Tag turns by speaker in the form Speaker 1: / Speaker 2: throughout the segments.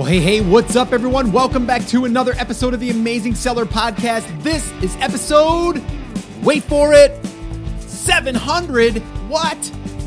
Speaker 1: Well, hey, hey, what's up, everyone? Welcome back to another episode of the Amazing Seller Podcast. This is episode, wait for it, 700. What?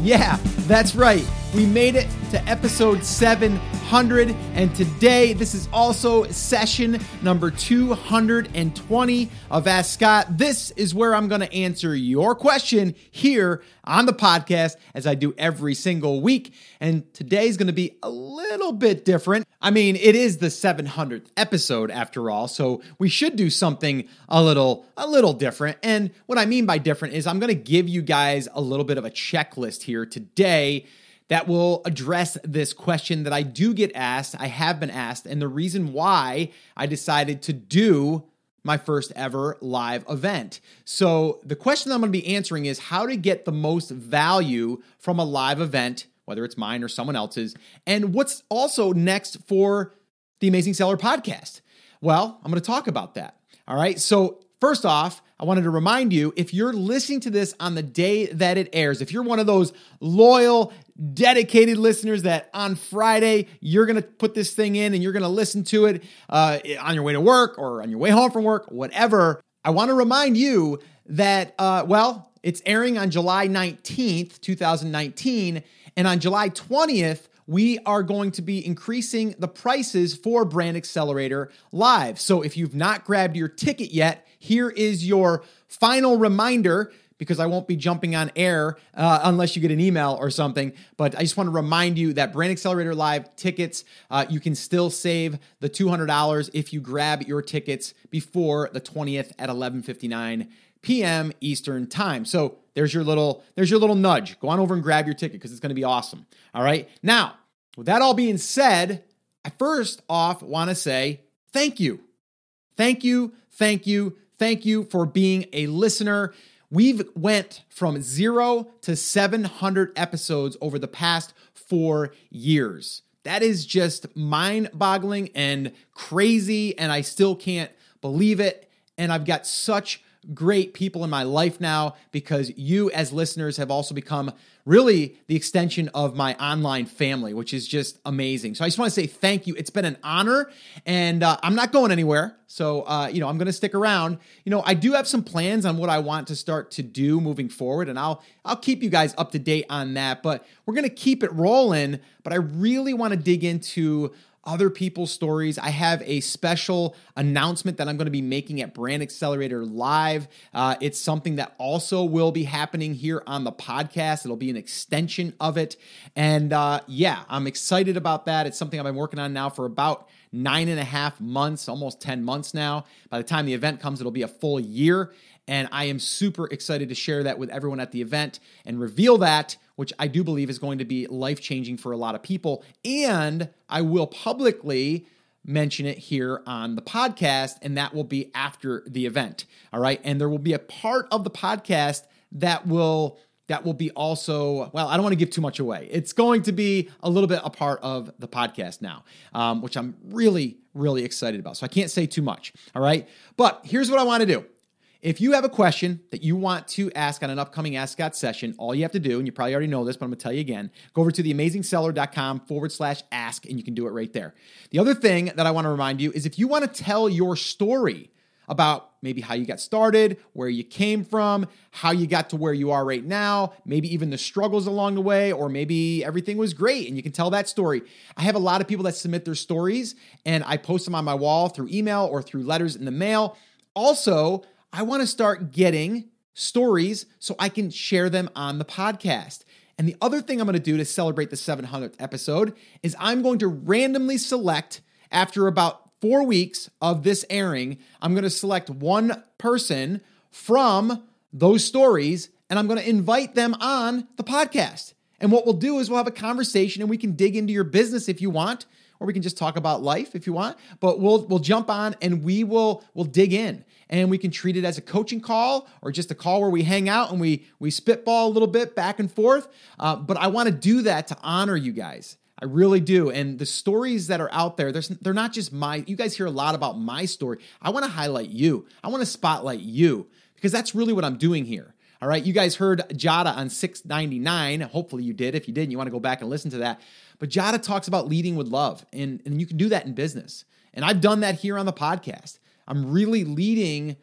Speaker 1: Yeah, that's right. We made it to episode 700. And today, this is also session number 220 of Ask Scott. This is where I'm going to answer your question here on the podcast as I do every single week. And today's going to be a little bit different. I mean, it is the 700th episode after all, so we should do something a little a little different. And what I mean by different is I'm going to give you guys a little bit of a checklist here today that will address this question that I do get asked. I have been asked, and the reason why I decided to do my first ever live event. So, the question I'm going to be answering is how to get the most value from a live event, whether it's mine or someone else's, and what's also next for the Amazing Seller podcast. Well, I'm going to talk about that. All right. So, first off, I wanted to remind you if you're listening to this on the day that it airs, if you're one of those loyal, dedicated listeners that on Friday you're going to put this thing in and you're going to listen to it uh, on your way to work or on your way home from work, whatever, I want to remind you that, uh, well, it's airing on July 19th, 2019. And on July 20th, we are going to be increasing the prices for Brand Accelerator Live. So if you've not grabbed your ticket yet, here is your final reminder because I won't be jumping on air uh, unless you get an email or something. But I just want to remind you that Brand Accelerator Live tickets, uh, you can still save the $200 if you grab your tickets before the 20th at 11:59 p.m. Eastern Time. So there's your little there's your little nudge. Go on over and grab your ticket because it's going to be awesome. All right. Now, with that all being said, I first off want to say thank you. Thank you, thank you, thank you for being a listener. We've went from 0 to 700 episodes over the past 4 years. That is just mind-boggling and crazy and I still can't believe it and I've got such great people in my life now because you, as listeners, have also become really the extension of my online family, which is just amazing. So I just want to say thank you. It's been an honor, and uh, I'm not going anywhere. So, uh, you know, I'm going to stick around. You know, I do have some plans on what I want to start to do moving forward, and I'll I'll keep you guys up to date on that. But we're going to keep it rolling. But I really want to dig into other people's stories. I have a special announcement that I'm going to be making at Brand Accelerator Live. Uh, it's something that also will be happening here on the podcast. It'll be an extension of it. And uh, yeah, I'm excited about that. It's something I've been working on now for about nine and a half months, almost 10 months now. By the time the event comes, it'll be a full year. And I am super excited to share that with everyone at the event and reveal that which I do believe is going to be life changing for a lot of people. And I will publicly mention it here on the podcast, and that will be after the event. All right. And there will be a part of the podcast that will that will be also well i don't want to give too much away it's going to be a little bit a part of the podcast now um, which i'm really really excited about so i can't say too much all right but here's what i want to do if you have a question that you want to ask on an upcoming Ask Scott session, all you have to do, and you probably already know this, but I'm going to tell you again, go over to theamazingseller.com forward slash ask, and you can do it right there. The other thing that I want to remind you is if you want to tell your story about maybe how you got started, where you came from, how you got to where you are right now, maybe even the struggles along the way, or maybe everything was great and you can tell that story. I have a lot of people that submit their stories and I post them on my wall through email or through letters in the mail. Also, I want to start getting stories so I can share them on the podcast. And the other thing I'm going to do to celebrate the 700th episode is I'm going to randomly select, after about four weeks of this airing, I'm going to select one person from those stories and I'm going to invite them on the podcast. And what we'll do is we'll have a conversation and we can dig into your business if you want, or we can just talk about life if you want. But we'll we'll jump on and we will we'll dig in and we can treat it as a coaching call or just a call where we hang out and we we spitball a little bit back and forth. Uh, but I want to do that to honor you guys. I really do. And the stories that are out there, they're not just my, you guys hear a lot about my story. I want to highlight you. I want to spotlight you because that's really what I'm doing here. All right. You guys heard Jada on 699. Hopefully you did. If you didn't, you want to go back and listen to that. But Jada talks about leading with love, and, and you can do that in business. And I've done that here on the podcast. I'm really leading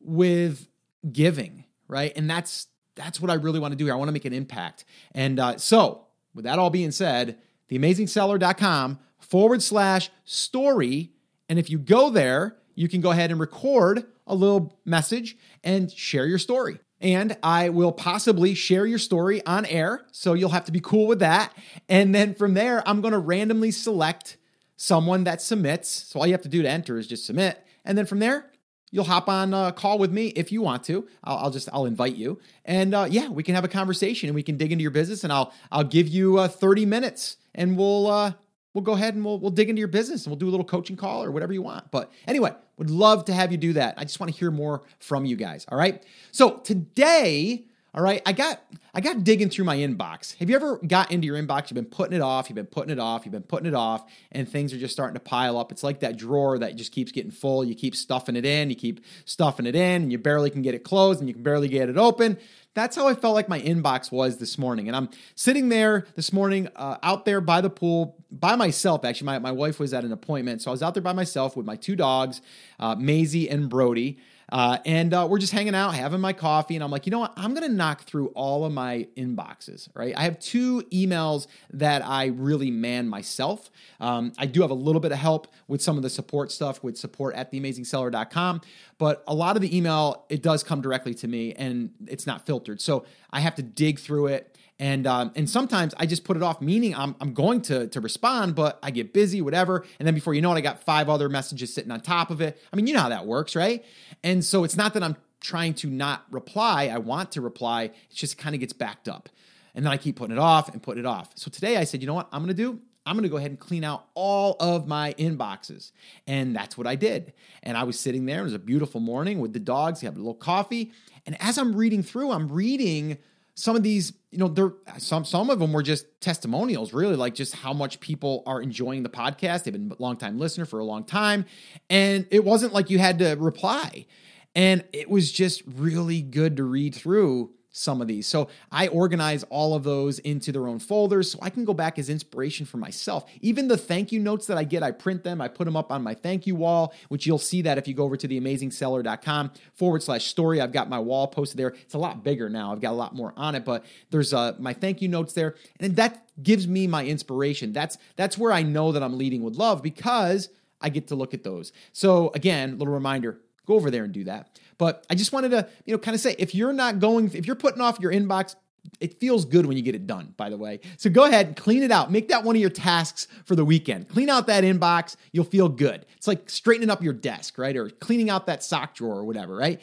Speaker 1: with giving, right? And that's that's what I really want to do here. I want to make an impact. And uh, so, with that all being said, theamazingseller.com forward slash story. And if you go there, you can go ahead and record a little message and share your story. And I will possibly share your story on air. So you'll have to be cool with that. And then from there, I'm going to randomly select someone that submits. So all you have to do to enter is just submit. And then from there, you'll hop on a call with me if you want to. I'll, I'll just I'll invite you, and uh, yeah, we can have a conversation and we can dig into your business, and I'll I'll give you uh, 30 minutes, and we'll uh, we'll go ahead and we'll we'll dig into your business and we'll do a little coaching call or whatever you want. But anyway, would love to have you do that. I just want to hear more from you guys. All right. So today all right, I got I got digging through my inbox. Have you ever got into your inbox? You've been putting it off, you've been putting it off, you've been putting it off, and things are just starting to pile up. It's like that drawer that just keeps getting full. You keep stuffing it in, you keep stuffing it in, and you barely can get it closed, and you can barely get it open. That's how I felt like my inbox was this morning. And I'm sitting there this morning uh, out there by the pool by myself. Actually, my, my wife was at an appointment. So I was out there by myself with my two dogs, uh, Maisie and Brody. Uh, and uh, we're just hanging out, having my coffee, and I'm like, you know what? I'm gonna knock through all of my inboxes. Right? I have two emails that I really man myself. Um, I do have a little bit of help with some of the support stuff with support at theamazingseller.com, but a lot of the email it does come directly to me, and it's not filtered, so I have to dig through it and um, and sometimes I just put it off, meaning I'm I'm going to to respond, but I get busy, whatever, and then before you know it, I got five other messages sitting on top of it. I mean, you know how that works, right? And so it's not that I'm trying to not reply. I want to reply. It just kind of gets backed up, and then I keep putting it off and putting it off. So today I said, you know what, I'm going to do. I'm going to go ahead and clean out all of my inboxes. And that's what I did. And I was sitting there. It was a beautiful morning with the dogs. Have a little coffee. And as I'm reading through, I'm reading some of these, you know, there some some of them were just testimonials, really, like just how much people are enjoying the podcast. They've been a long time listener for a long time, and it wasn't like you had to reply, and it was just really good to read through some of these. So I organize all of those into their own folders so I can go back as inspiration for myself. Even the thank you notes that I get, I print them, I put them up on my thank you wall, which you'll see that if you go over to theamazingseller.com forward slash story. I've got my wall posted there. It's a lot bigger now. I've got a lot more on it, but there's uh, my thank you notes there. And that gives me my inspiration. That's that's where I know that I'm leading with love because I get to look at those. So again, little reminder, go over there and do that. But I just wanted to, you know, kind of say if you're not going, if you're putting off your inbox, it feels good when you get it done, by the way. So go ahead and clean it out. Make that one of your tasks for the weekend. Clean out that inbox. You'll feel good. It's like straightening up your desk, right? Or cleaning out that sock drawer or whatever, right?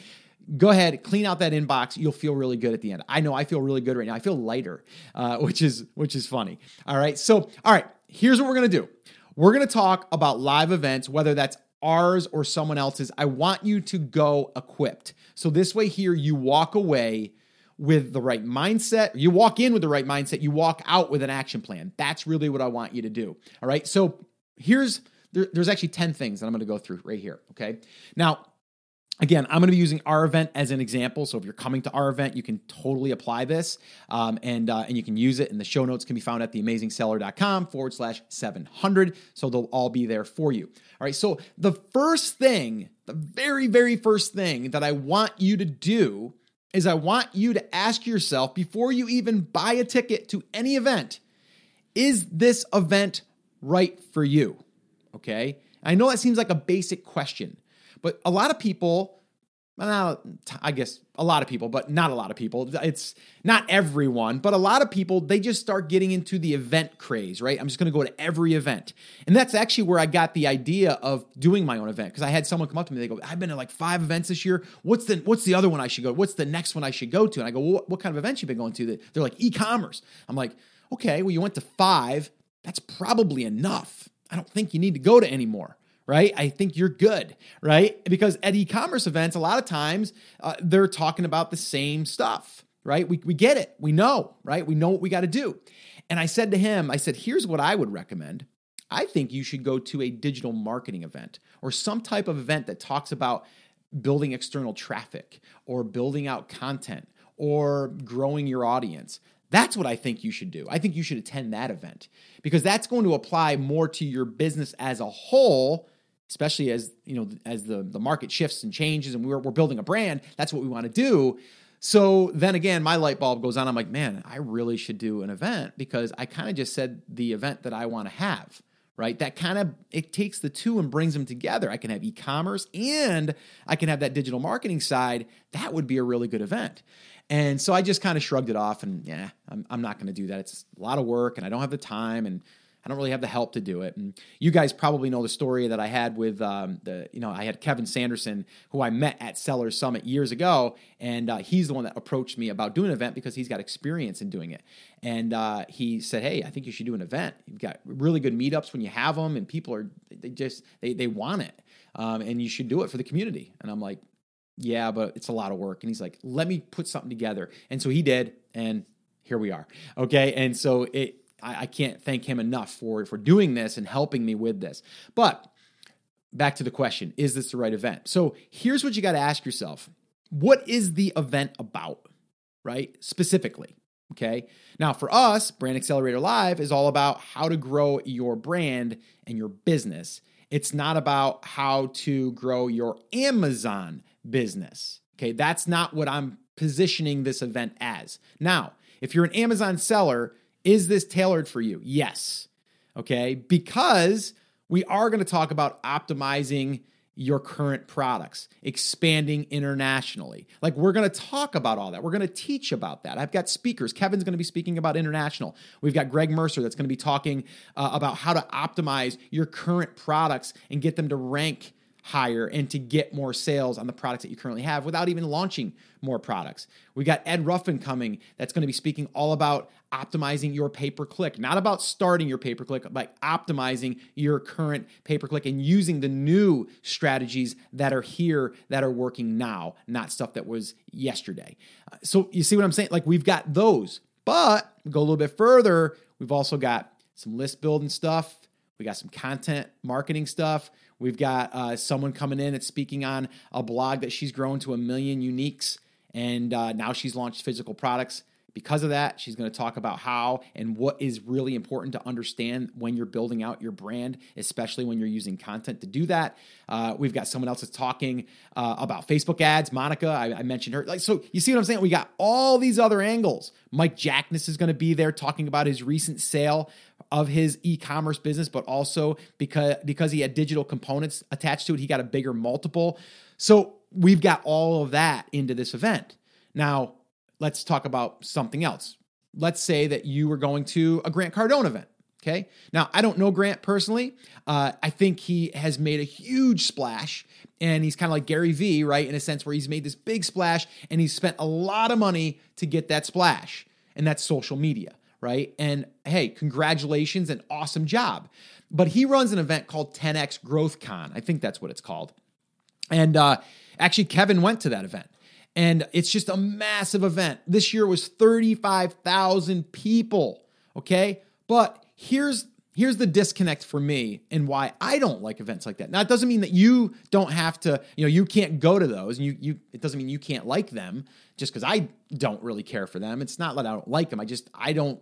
Speaker 1: Go ahead, clean out that inbox. You'll feel really good at the end. I know I feel really good right now. I feel lighter, uh, which is which is funny. All right. So, all right. Here's what we're gonna do. We're gonna talk about live events, whether that's ours or someone else's. I want you to go equipped. So this way, here you walk away with the right mindset. You walk in with the right mindset. You walk out with an action plan. That's really what I want you to do. All right. So here's there, there's actually 10 things that I'm going to go through right here. Okay. Now, Again, I'm going to be using our event as an example. So if you're coming to our event, you can totally apply this um, and, uh, and you can use it. And the show notes can be found at theamazingseller.com forward slash 700. So they'll all be there for you. All right. So the first thing, the very, very first thing that I want you to do is I want you to ask yourself before you even buy a ticket to any event, is this event right for you? Okay. I know that seems like a basic question, but a lot of people, I guess a lot of people, but not a lot of people. It's not everyone, but a lot of people, they just start getting into the event craze, right? I'm just going to go to every event. And that's actually where I got the idea of doing my own event because I had someone come up to me, they go, I've been to like five events this year. What's the what's the other one I should go? What's the next one I should go to? And I go, well, what, what kind of events you been going to? They're like e-commerce. I'm like, okay, well, you went to five. That's probably enough. I don't think you need to go to any more right? I think you're good, right? Because at e commerce events, a lot of times uh, they're talking about the same stuff, right? We, we get it. We know, right? We know what we got to do. And I said to him, I said, here's what I would recommend. I think you should go to a digital marketing event or some type of event that talks about building external traffic or building out content or growing your audience. That's what I think you should do. I think you should attend that event because that's going to apply more to your business as a whole, especially as you know as the, the market shifts and changes and we're, we're building a brand. That's what we want to do. So then again, my light bulb goes on. I'm like, man, I really should do an event because I kind of just said the event that I want to have right? That kind of it takes the two and brings them together. I can have e-commerce and I can have that digital marketing side. That would be a really good event. And so I just kind of shrugged it off and yeah, I'm, I'm not going to do that. It's a lot of work and I don't have the time and I don't really have the help to do it. And you guys probably know the story that I had with um, the, you know, I had Kevin Sanderson, who I met at Sellers Summit years ago, and uh, he's the one that approached me about doing an event because he's got experience in doing it. And uh, he said, "Hey, I think you should do an event. You've got really good meetups when you have them, and people are they just they they want it, um, and you should do it for the community." And I'm like, "Yeah, but it's a lot of work." And he's like, "Let me put something together." And so he did, and here we are. Okay, and so it I, I can't thank him enough for for doing this and helping me with this. But back to the question is this the right event? So here's what you got to ask yourself. What is the event about right? Specifically okay? Now for us brand accelerator live is all about how to grow your brand and your business. It's not about how to grow your amazon business okay? That's not what i'm positioning this event as. Now if you're an amazon seller is this tailored for you? Yes. Okay. Because we are going to talk about optimizing your current products, expanding internationally. Like we're going to talk about all that. We're going to teach about that. I've got speakers. Kevin's going to be speaking about international. We've got Greg Mercer that's going to be talking uh, about how to optimize your current products and get them to rank higher and to get more sales on the products that you currently have without even launching more products. We got Ed Ruffin coming that's going to be speaking all about optimizing your pay per click, not about starting your pay per click, but optimizing your current pay per click and using the new strategies that are here that are working now, not stuff that was yesterday. So you see what I'm saying? Like we've got those, but go a little bit further. We've also got some list building stuff. We got some content marketing stuff. We've got uh, someone coming in that's speaking on a blog that she's grown to a million uniques, and uh, now she's launched physical products. Because of that, she's going to talk about how and what is really important to understand when you're building out your brand, especially when you're using content to do that. Uh, we've got someone else that's talking uh, about Facebook ads. Monica, I, I, mentioned her. Like, so you see what I'm saying? We got all these other angles. Mike Jackness is going to be there talking about his recent sale of his e-commerce business, but also because because he had digital components attached to it, he got a bigger multiple. So we've got all of that into this event. Now, let's talk about something else. Let's say that you were going to a Grant Cardone event. Okay. Now, I don't know Grant personally. Uh, I think he has made a huge splash and he's kind of like Gary Vee, right? In a sense where he's made this big splash and he's spent a lot of money to get that splash. And that's social media, right? And hey, congratulations and awesome job. But he runs an event called 10X Growth Con. I think that's what it's called. And uh, actually, Kevin went to that event and it's just a massive event. This year was 35,000 people, okay? But here's here's the disconnect for me and why I don't like events like that. Now it doesn't mean that you don't have to, you know, you can't go to those and you you it doesn't mean you can't like them just cuz I don't really care for them. It's not that I don't like them. I just I don't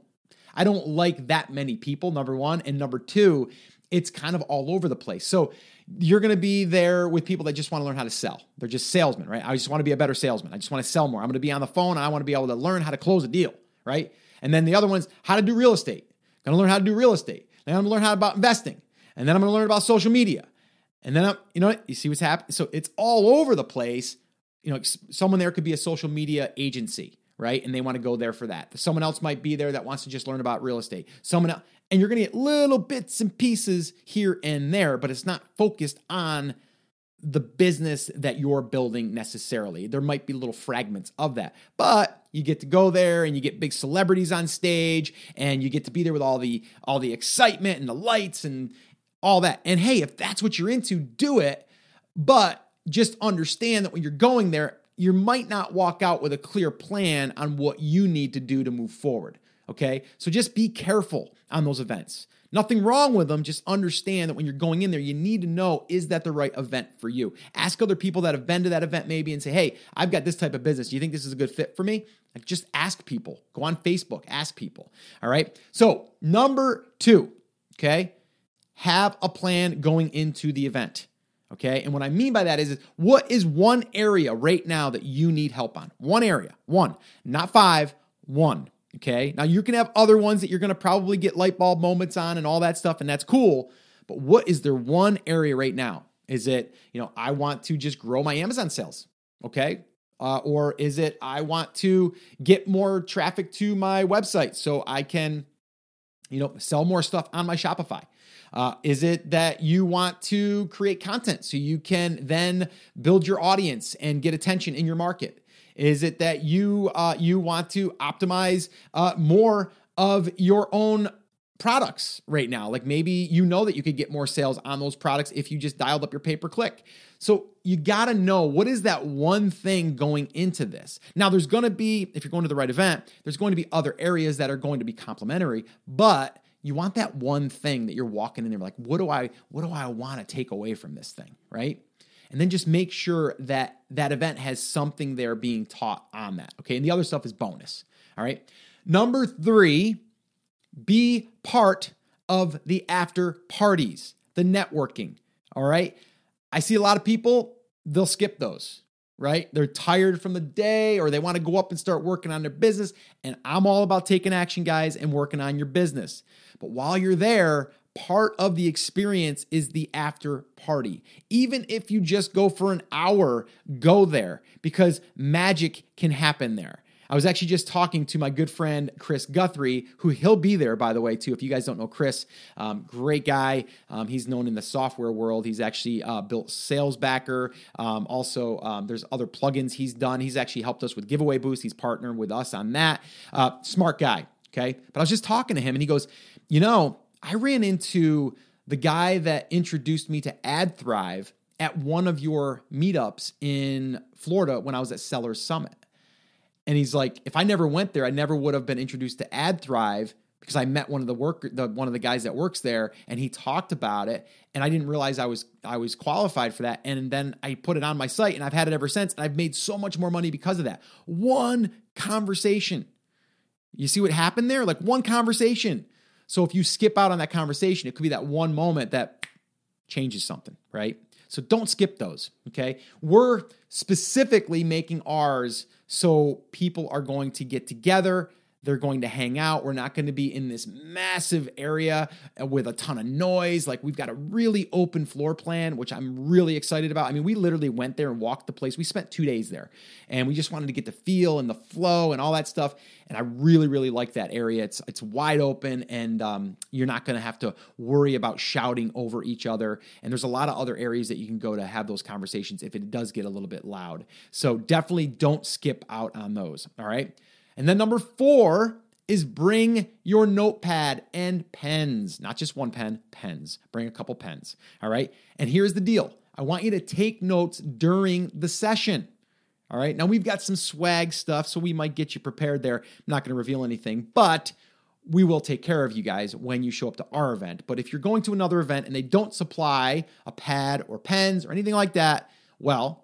Speaker 1: I don't like that many people number 1 and number 2 it's kind of all over the place. So you're going to be there with people that just want to learn how to sell. They're just salesmen, right? I just want to be a better salesman. I just want to sell more. I'm going to be on the phone. I want to be able to learn how to close a deal, right? And then the other one's how to do real estate. I'm Going to learn how to do real estate. Then I'm going to learn how about investing. And then I'm going to learn about social media. And then I'm, you know, you see what's happening. So it's all over the place. You know, someone there could be a social media agency, right? And they want to go there for that. Someone else might be there that wants to just learn about real estate. Someone else, and you're going to get little bits and pieces here and there, but it's not focused on the business that you're building necessarily. There might be little fragments of that, but you get to go there and you get big celebrities on stage and you get to be there with all the all the excitement and the lights and all that. And hey, if that's what you're into, do it. But just understand that when you're going there, you might not walk out with a clear plan on what you need to do to move forward. Okay. So just be careful on those events. Nothing wrong with them. Just understand that when you're going in there, you need to know is that the right event for you? Ask other people that have been to that event maybe and say, hey, I've got this type of business. Do you think this is a good fit for me? Like just ask people. Go on Facebook, ask people. All right. So, number two, okay, have a plan going into the event. Okay. And what I mean by that is, is what is one area right now that you need help on? One area, one, not five, one. Okay. Now you can have other ones that you're going to probably get light bulb moments on and all that stuff, and that's cool. But what is there one area right now? Is it, you know, I want to just grow my Amazon sales? Okay. Uh, or is it I want to get more traffic to my website so I can, you know, sell more stuff on my Shopify? Uh, is it that you want to create content so you can then build your audience and get attention in your market? Is it that you uh, you want to optimize uh, more of your own products right now? Like maybe you know that you could get more sales on those products if you just dialed up your pay per click. So you got to know what is that one thing going into this. Now, there's going to be, if you're going to the right event, there's going to be other areas that are going to be complementary, but you want that one thing that you're walking in there like, what do I, what do I want to take away from this thing, right? and then just make sure that that event has something there being taught on that. Okay. And the other stuff is bonus. All right. Number three, be part of the after parties, the networking. All right. I see a lot of people, they'll skip those, right? They're tired from the day or they want to go up and start working on their business. And I'm all about taking action, guys, and working on your business. But while you're there, part of the experience is the after party. Even if you just go for an hour, go there because magic can happen there. I was actually just talking to my good friend Chris Guthrie, who he'll be there, by the way, too. If you guys don't know Chris, um, great guy. Um, he's known in the software world. He's actually uh, built SalesBacker. Um, also, um, there's other plugins he's done. He's actually helped us with Giveaway Boost. He's partnered with us on that. Uh, smart guy. Okay. But I was just talking to him and he goes, You know, I ran into the guy that introduced me to AdThrive at one of your meetups in Florida when I was at Sellers Summit. And he's like, if I never went there, I never would have been introduced to AdThrive because I met one of the work the one of the guys that works there and he talked about it and I didn't realize I was I was qualified for that and then I put it on my site and I've had it ever since and I've made so much more money because of that. One conversation. You see what happened there? Like one conversation. So if you skip out on that conversation, it could be that one moment that changes something, right? So don't skip those, okay? We're specifically making ours so people are going to get together they're going to hang out. We're not going to be in this massive area with a ton of noise. Like we've got a really open floor plan, which I'm really excited about. I mean, we literally went there and walked the place. We spent two days there and we just wanted to get the feel and the flow and all that stuff. And I really, really like that area. It's it's wide open and um, you're not going to have to worry about shouting over each other. And there's a lot of other areas that you can go to have those conversations if it does get a little bit loud. So definitely don't skip out on those. All right. And then number four is bring your notepad and pens, not just one pen, pens. Bring a couple pens. All right. And here's the deal I want you to take notes during the session. All right. Now we've got some swag stuff, so we might get you prepared there. I'm not going to reveal anything, but we will take care of you guys when you show up to our event. But if you're going to another event and they don't supply a pad or pens or anything like that, well,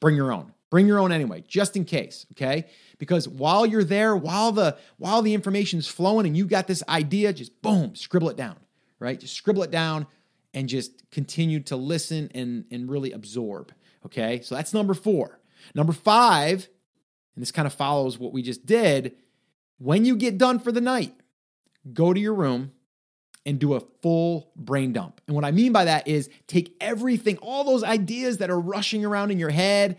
Speaker 1: bring your own. Bring your own anyway, just in case, okay? Because while you're there, while the while the information's flowing and you got this idea, just boom, scribble it down, right? Just scribble it down and just continue to listen and and really absorb, okay? So that's number 4. Number 5, and this kind of follows what we just did, when you get done for the night, go to your room and do a full brain dump. And what I mean by that is take everything, all those ideas that are rushing around in your head,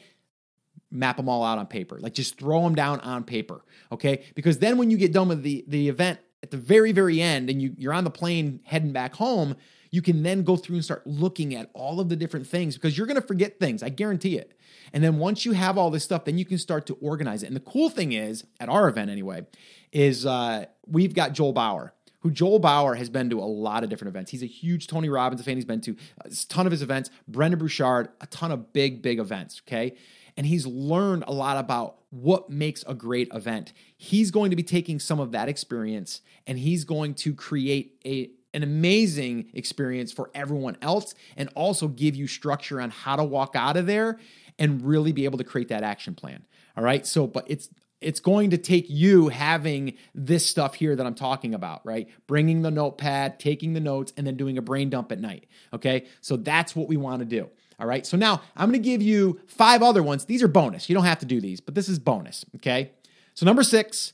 Speaker 1: map them all out on paper. Like just throw them down on paper, okay? Because then when you get done with the the event at the very very end and you you're on the plane heading back home, you can then go through and start looking at all of the different things because you're going to forget things, I guarantee it. And then once you have all this stuff, then you can start to organize it. And the cool thing is, at our event anyway, is uh, we've got Joel Bauer who Joel Bauer has been to a lot of different events. He's a huge Tony Robbins fan. He's been to a ton of his events. Brendon Burchard, a ton of big, big events. Okay and he's learned a lot about what makes a great event. He's going to be taking some of that experience and he's going to create a an amazing experience for everyone else and also give you structure on how to walk out of there and really be able to create that action plan. All right. So, but it's, it's going to take you having this stuff here that I'm talking about, right? Bringing the notepad, taking the notes, and then doing a brain dump at night. Okay. So that's what we want to do. All right. So now I'm going to give you five other ones. These are bonus. You don't have to do these, but this is bonus. Okay. So number six,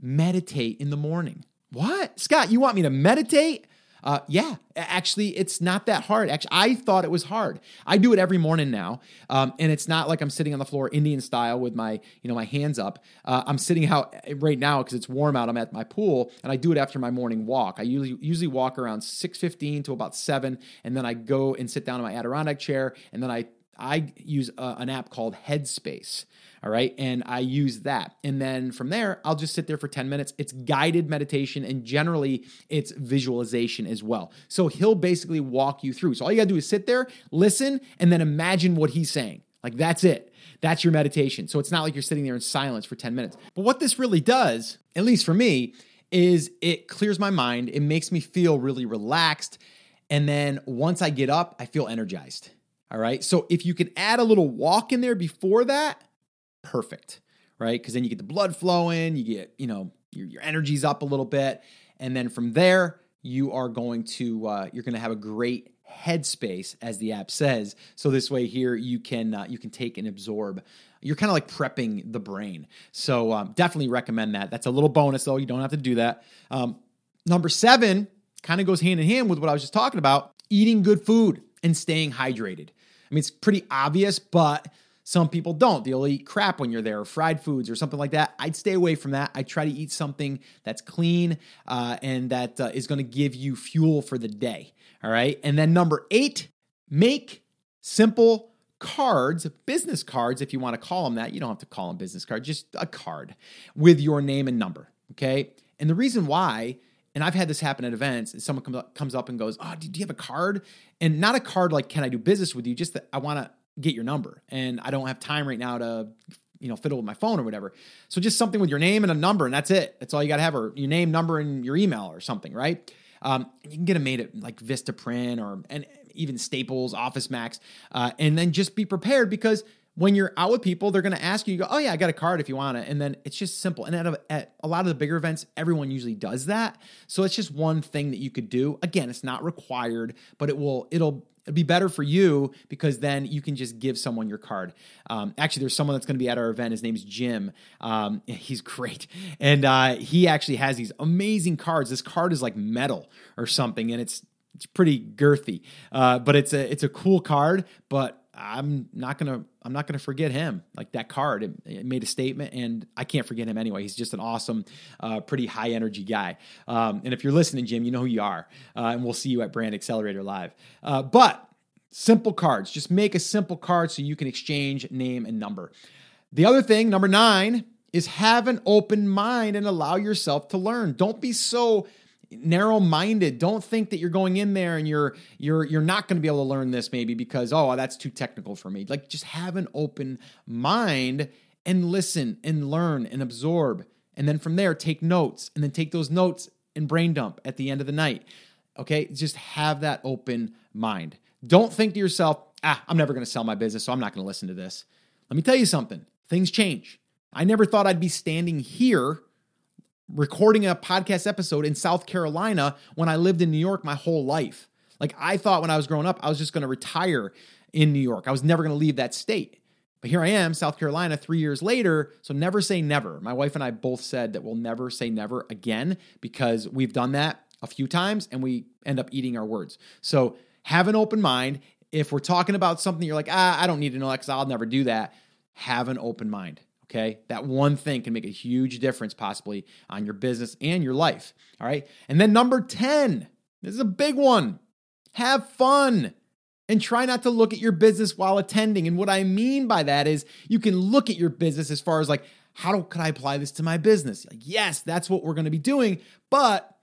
Speaker 1: meditate in the morning. What? Scott, you want me to meditate? Uh, yeah, actually, it's not that hard. Actually, I thought it was hard. I do it every morning now, um, and it's not like I'm sitting on the floor Indian style with my, you know, my hands up. Uh, I'm sitting out right now because it's warm out. I'm at my pool, and I do it after my morning walk. I usually usually walk around six fifteen to about seven, and then I go and sit down in my Adirondack chair, and then I I use uh, an app called Headspace. All right. And I use that. And then from there, I'll just sit there for 10 minutes. It's guided meditation and generally it's visualization as well. So he'll basically walk you through. So all you got to do is sit there, listen, and then imagine what he's saying. Like that's it. That's your meditation. So it's not like you're sitting there in silence for 10 minutes. But what this really does, at least for me, is it clears my mind. It makes me feel really relaxed. And then once I get up, I feel energized. All right. So if you can add a little walk in there before that, perfect, right? Because then you get the blood flowing, you get, you know, your, your energy's up a little bit. And then from there, you are going to, uh, you're going to have a great headspace as the app says. So this way here you can uh, you can take and absorb. You're kind of like prepping the brain. So um, definitely recommend that. That's a little bonus though. You don't have to do that. Um, number seven kind of goes hand in hand with what i was just talking about eating good food and staying hydrated i mean it's pretty obvious but some people don't. They'll eat crap when you're there, fried foods or something like that. I'd stay away from that. I try to eat something that's clean uh, and that uh, is going to give you fuel for the day. All right. And then number eight, make simple cards, business cards, if you want to call them that. You don't have to call them business cards, just a card with your name and number. Okay. And the reason why and I've had this happen at events. And someone comes up, comes up and goes, "Oh, do you have a card?" And not a card like, "Can I do business with you?" Just that I want to get your number. And I don't have time right now to, you know, fiddle with my phone or whatever. So just something with your name and a number, and that's it. That's all you got to have, or your name, number, and your email or something, right? Um, you can get them made at like Vista Print or and even Staples, Office Max, uh, and then just be prepared because when you're out with people, they're going to ask you, you go, oh yeah, I got a card if you want it. And then it's just simple. And at a, at a lot of the bigger events, everyone usually does that. So it's just one thing that you could do. Again, it's not required, but it will, it'll It'd be better for you because then you can just give someone your card. Um, actually, there's someone that's going to be at our event. His name's Jim. Um, he's great, and uh, he actually has these amazing cards. This card is like metal or something, and it's it's pretty girthy, uh, but it's a it's a cool card. But I'm not gonna I'm not gonna forget him. Like that card, it, it made a statement, and I can't forget him anyway. He's just an awesome, uh, pretty high energy guy. Um, and if you're listening, Jim, you know who you are, uh, and we'll see you at Brand Accelerator Live. Uh, but simple cards, just make a simple card so you can exchange name and number. The other thing, number nine, is have an open mind and allow yourself to learn. Don't be so narrow minded don't think that you're going in there and you're you're you're not going to be able to learn this maybe because oh that's too technical for me. Like just have an open mind and listen and learn and absorb. And then from there take notes and then take those notes and brain dump at the end of the night. Okay? Just have that open mind. Don't think to yourself ah i'm never going to sell my business so i'm not going to listen to this. Let me tell you something. Things change. I never thought i'd be standing here recording a podcast episode in South Carolina when I lived in New York my whole life. Like I thought when I was growing up, I was just going to retire in New York. I was never going to leave that state. But here I am, South Carolina, three years later. So never say never. My wife and I both said that we'll never say never again because we've done that a few times and we end up eating our words. So have an open mind. If we're talking about something you're like, ah, I don't need to know that because I'll never do that, have an open mind. Okay. That one thing can make a huge difference possibly on your business and your life. All right. And then number 10, this is a big one. Have fun and try not to look at your business while attending. And what I mean by that is you can look at your business as far as like, how do, can I apply this to my business? Like, yes, that's what we're going to be doing, but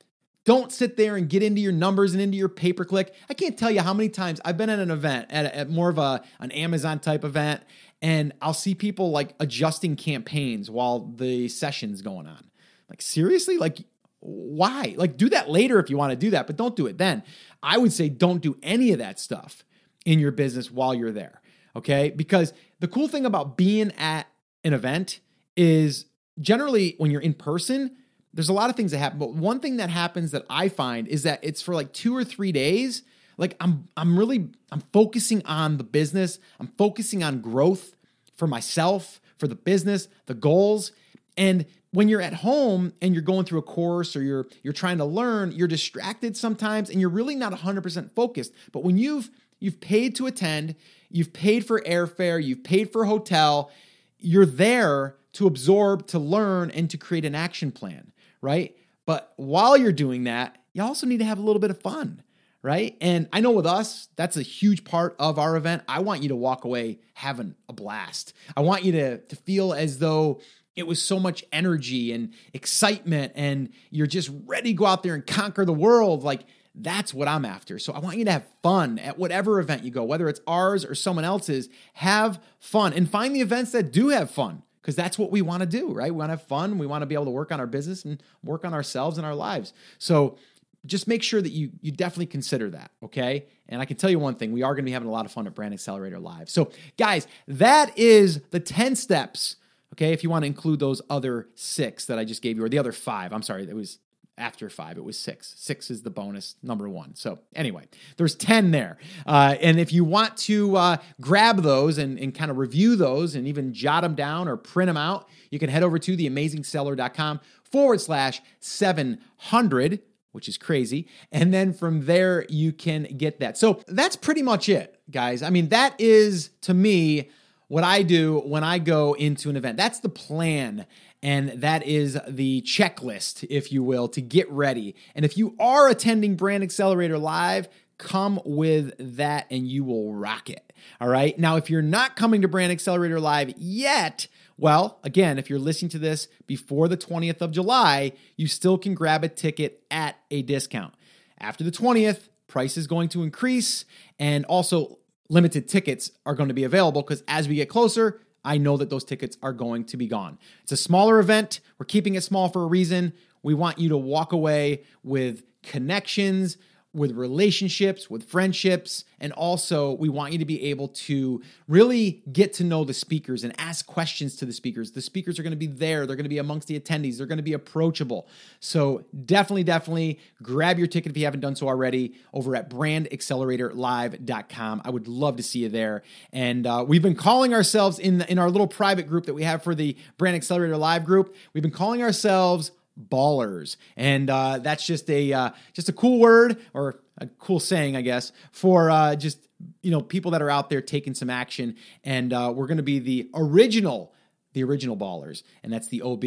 Speaker 1: don't sit there and get into your numbers and into your pay per click. I can't tell you how many times I've been at an event, at, at more of a an Amazon type event, and I'll see people like adjusting campaigns while the session's going on. Like seriously, like why? Like, do that later if you want to do that, but don't do it then. I would say don't do any of that stuff in your business while you're there. Okay. Because the cool thing about being at an event is generally when you're in person, there's a lot of things that happen. But one thing that happens that I find is that it's for like two or three days. Like I'm I'm really I'm focusing on the business. I'm focusing on growth for myself, for the business, the goals. And when you're at home and you're going through a course or you're you're trying to learn, you're distracted sometimes and you're really not 100% focused. But when you've you've paid to attend, you've paid for airfare, you've paid for hotel, you're there to absorb, to learn and to create an action plan, right? But while you're doing that, you also need to have a little bit of fun right? And I know with us, that's a huge part of our event. I want you to walk away having a blast. I want you to, to feel as though it was so much energy and excitement and you're just ready to go out there and conquer the world like that's what I'm after. So I want you to have fun at whatever event you go, whether it's ours or someone else's. Have fun and find the events that do have fun because that's what we want to do, right? We want to have fun. We want to be able to work on our business and work on ourselves and our lives. So just make sure that you you definitely consider that, okay? And I can tell you one thing, we are going to be having a lot of fun at Brand Accelerator Live. So, guys, that is the 10 steps Okay, if you want to include those other six that I just gave you, or the other five, I'm sorry, it was after five, it was six. Six is the bonus number one. So, anyway, there's 10 there. Uh, and if you want to uh, grab those and, and kind of review those and even jot them down or print them out, you can head over to theamazingseller.com forward slash 700 which is crazy. And then from there, you can get that. So that's pretty much it, guys. I mean, that is to me what I do when I go into an event. That's the plan. And that is the checklist, if you will, to get ready. And if you are attending Brand Accelerator Live, come with that and you will rock it. All right. Now, if you're not coming to Brand Accelerator Live yet, well, again, if you're listening to this before the 20th of July, you still can grab a ticket at a discount. After the 20th, price is going to increase. And also, limited tickets are going to be available because as we get closer, I know that those tickets are going to be gone. It's a smaller event. We're keeping it small for a reason. We want you to walk away with connections, with relationships, with friendships, and also we want you to be able to really get to know the speakers and ask questions to the speakers. The speakers are going to be there, they're going to be amongst the attendees, they're going to be approachable. So definitely, definitely grab your ticket if you haven't done so already over at brandacceleratorlive.com. I would love to see you there. And uh, we've been calling ourselves in the, in our little private group that we have for the Brand Accelerator Live group. We've been calling ourselves ballers, and uh, that's just a uh, just a cool word or a cool saying, I guess, for uh, just you know people that are out there taking some action. And uh, we're going to be the original, the original ballers, and that's the OB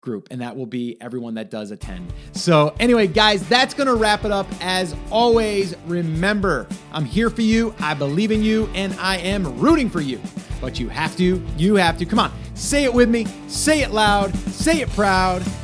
Speaker 1: group, and that will be everyone that does attend. So, anyway, guys, that's to wrap it up. As always, remember, I'm here for you, I believe in you, and I am rooting for you. But you have to, you have to. Come on, say it with me, say it loud, say it proud.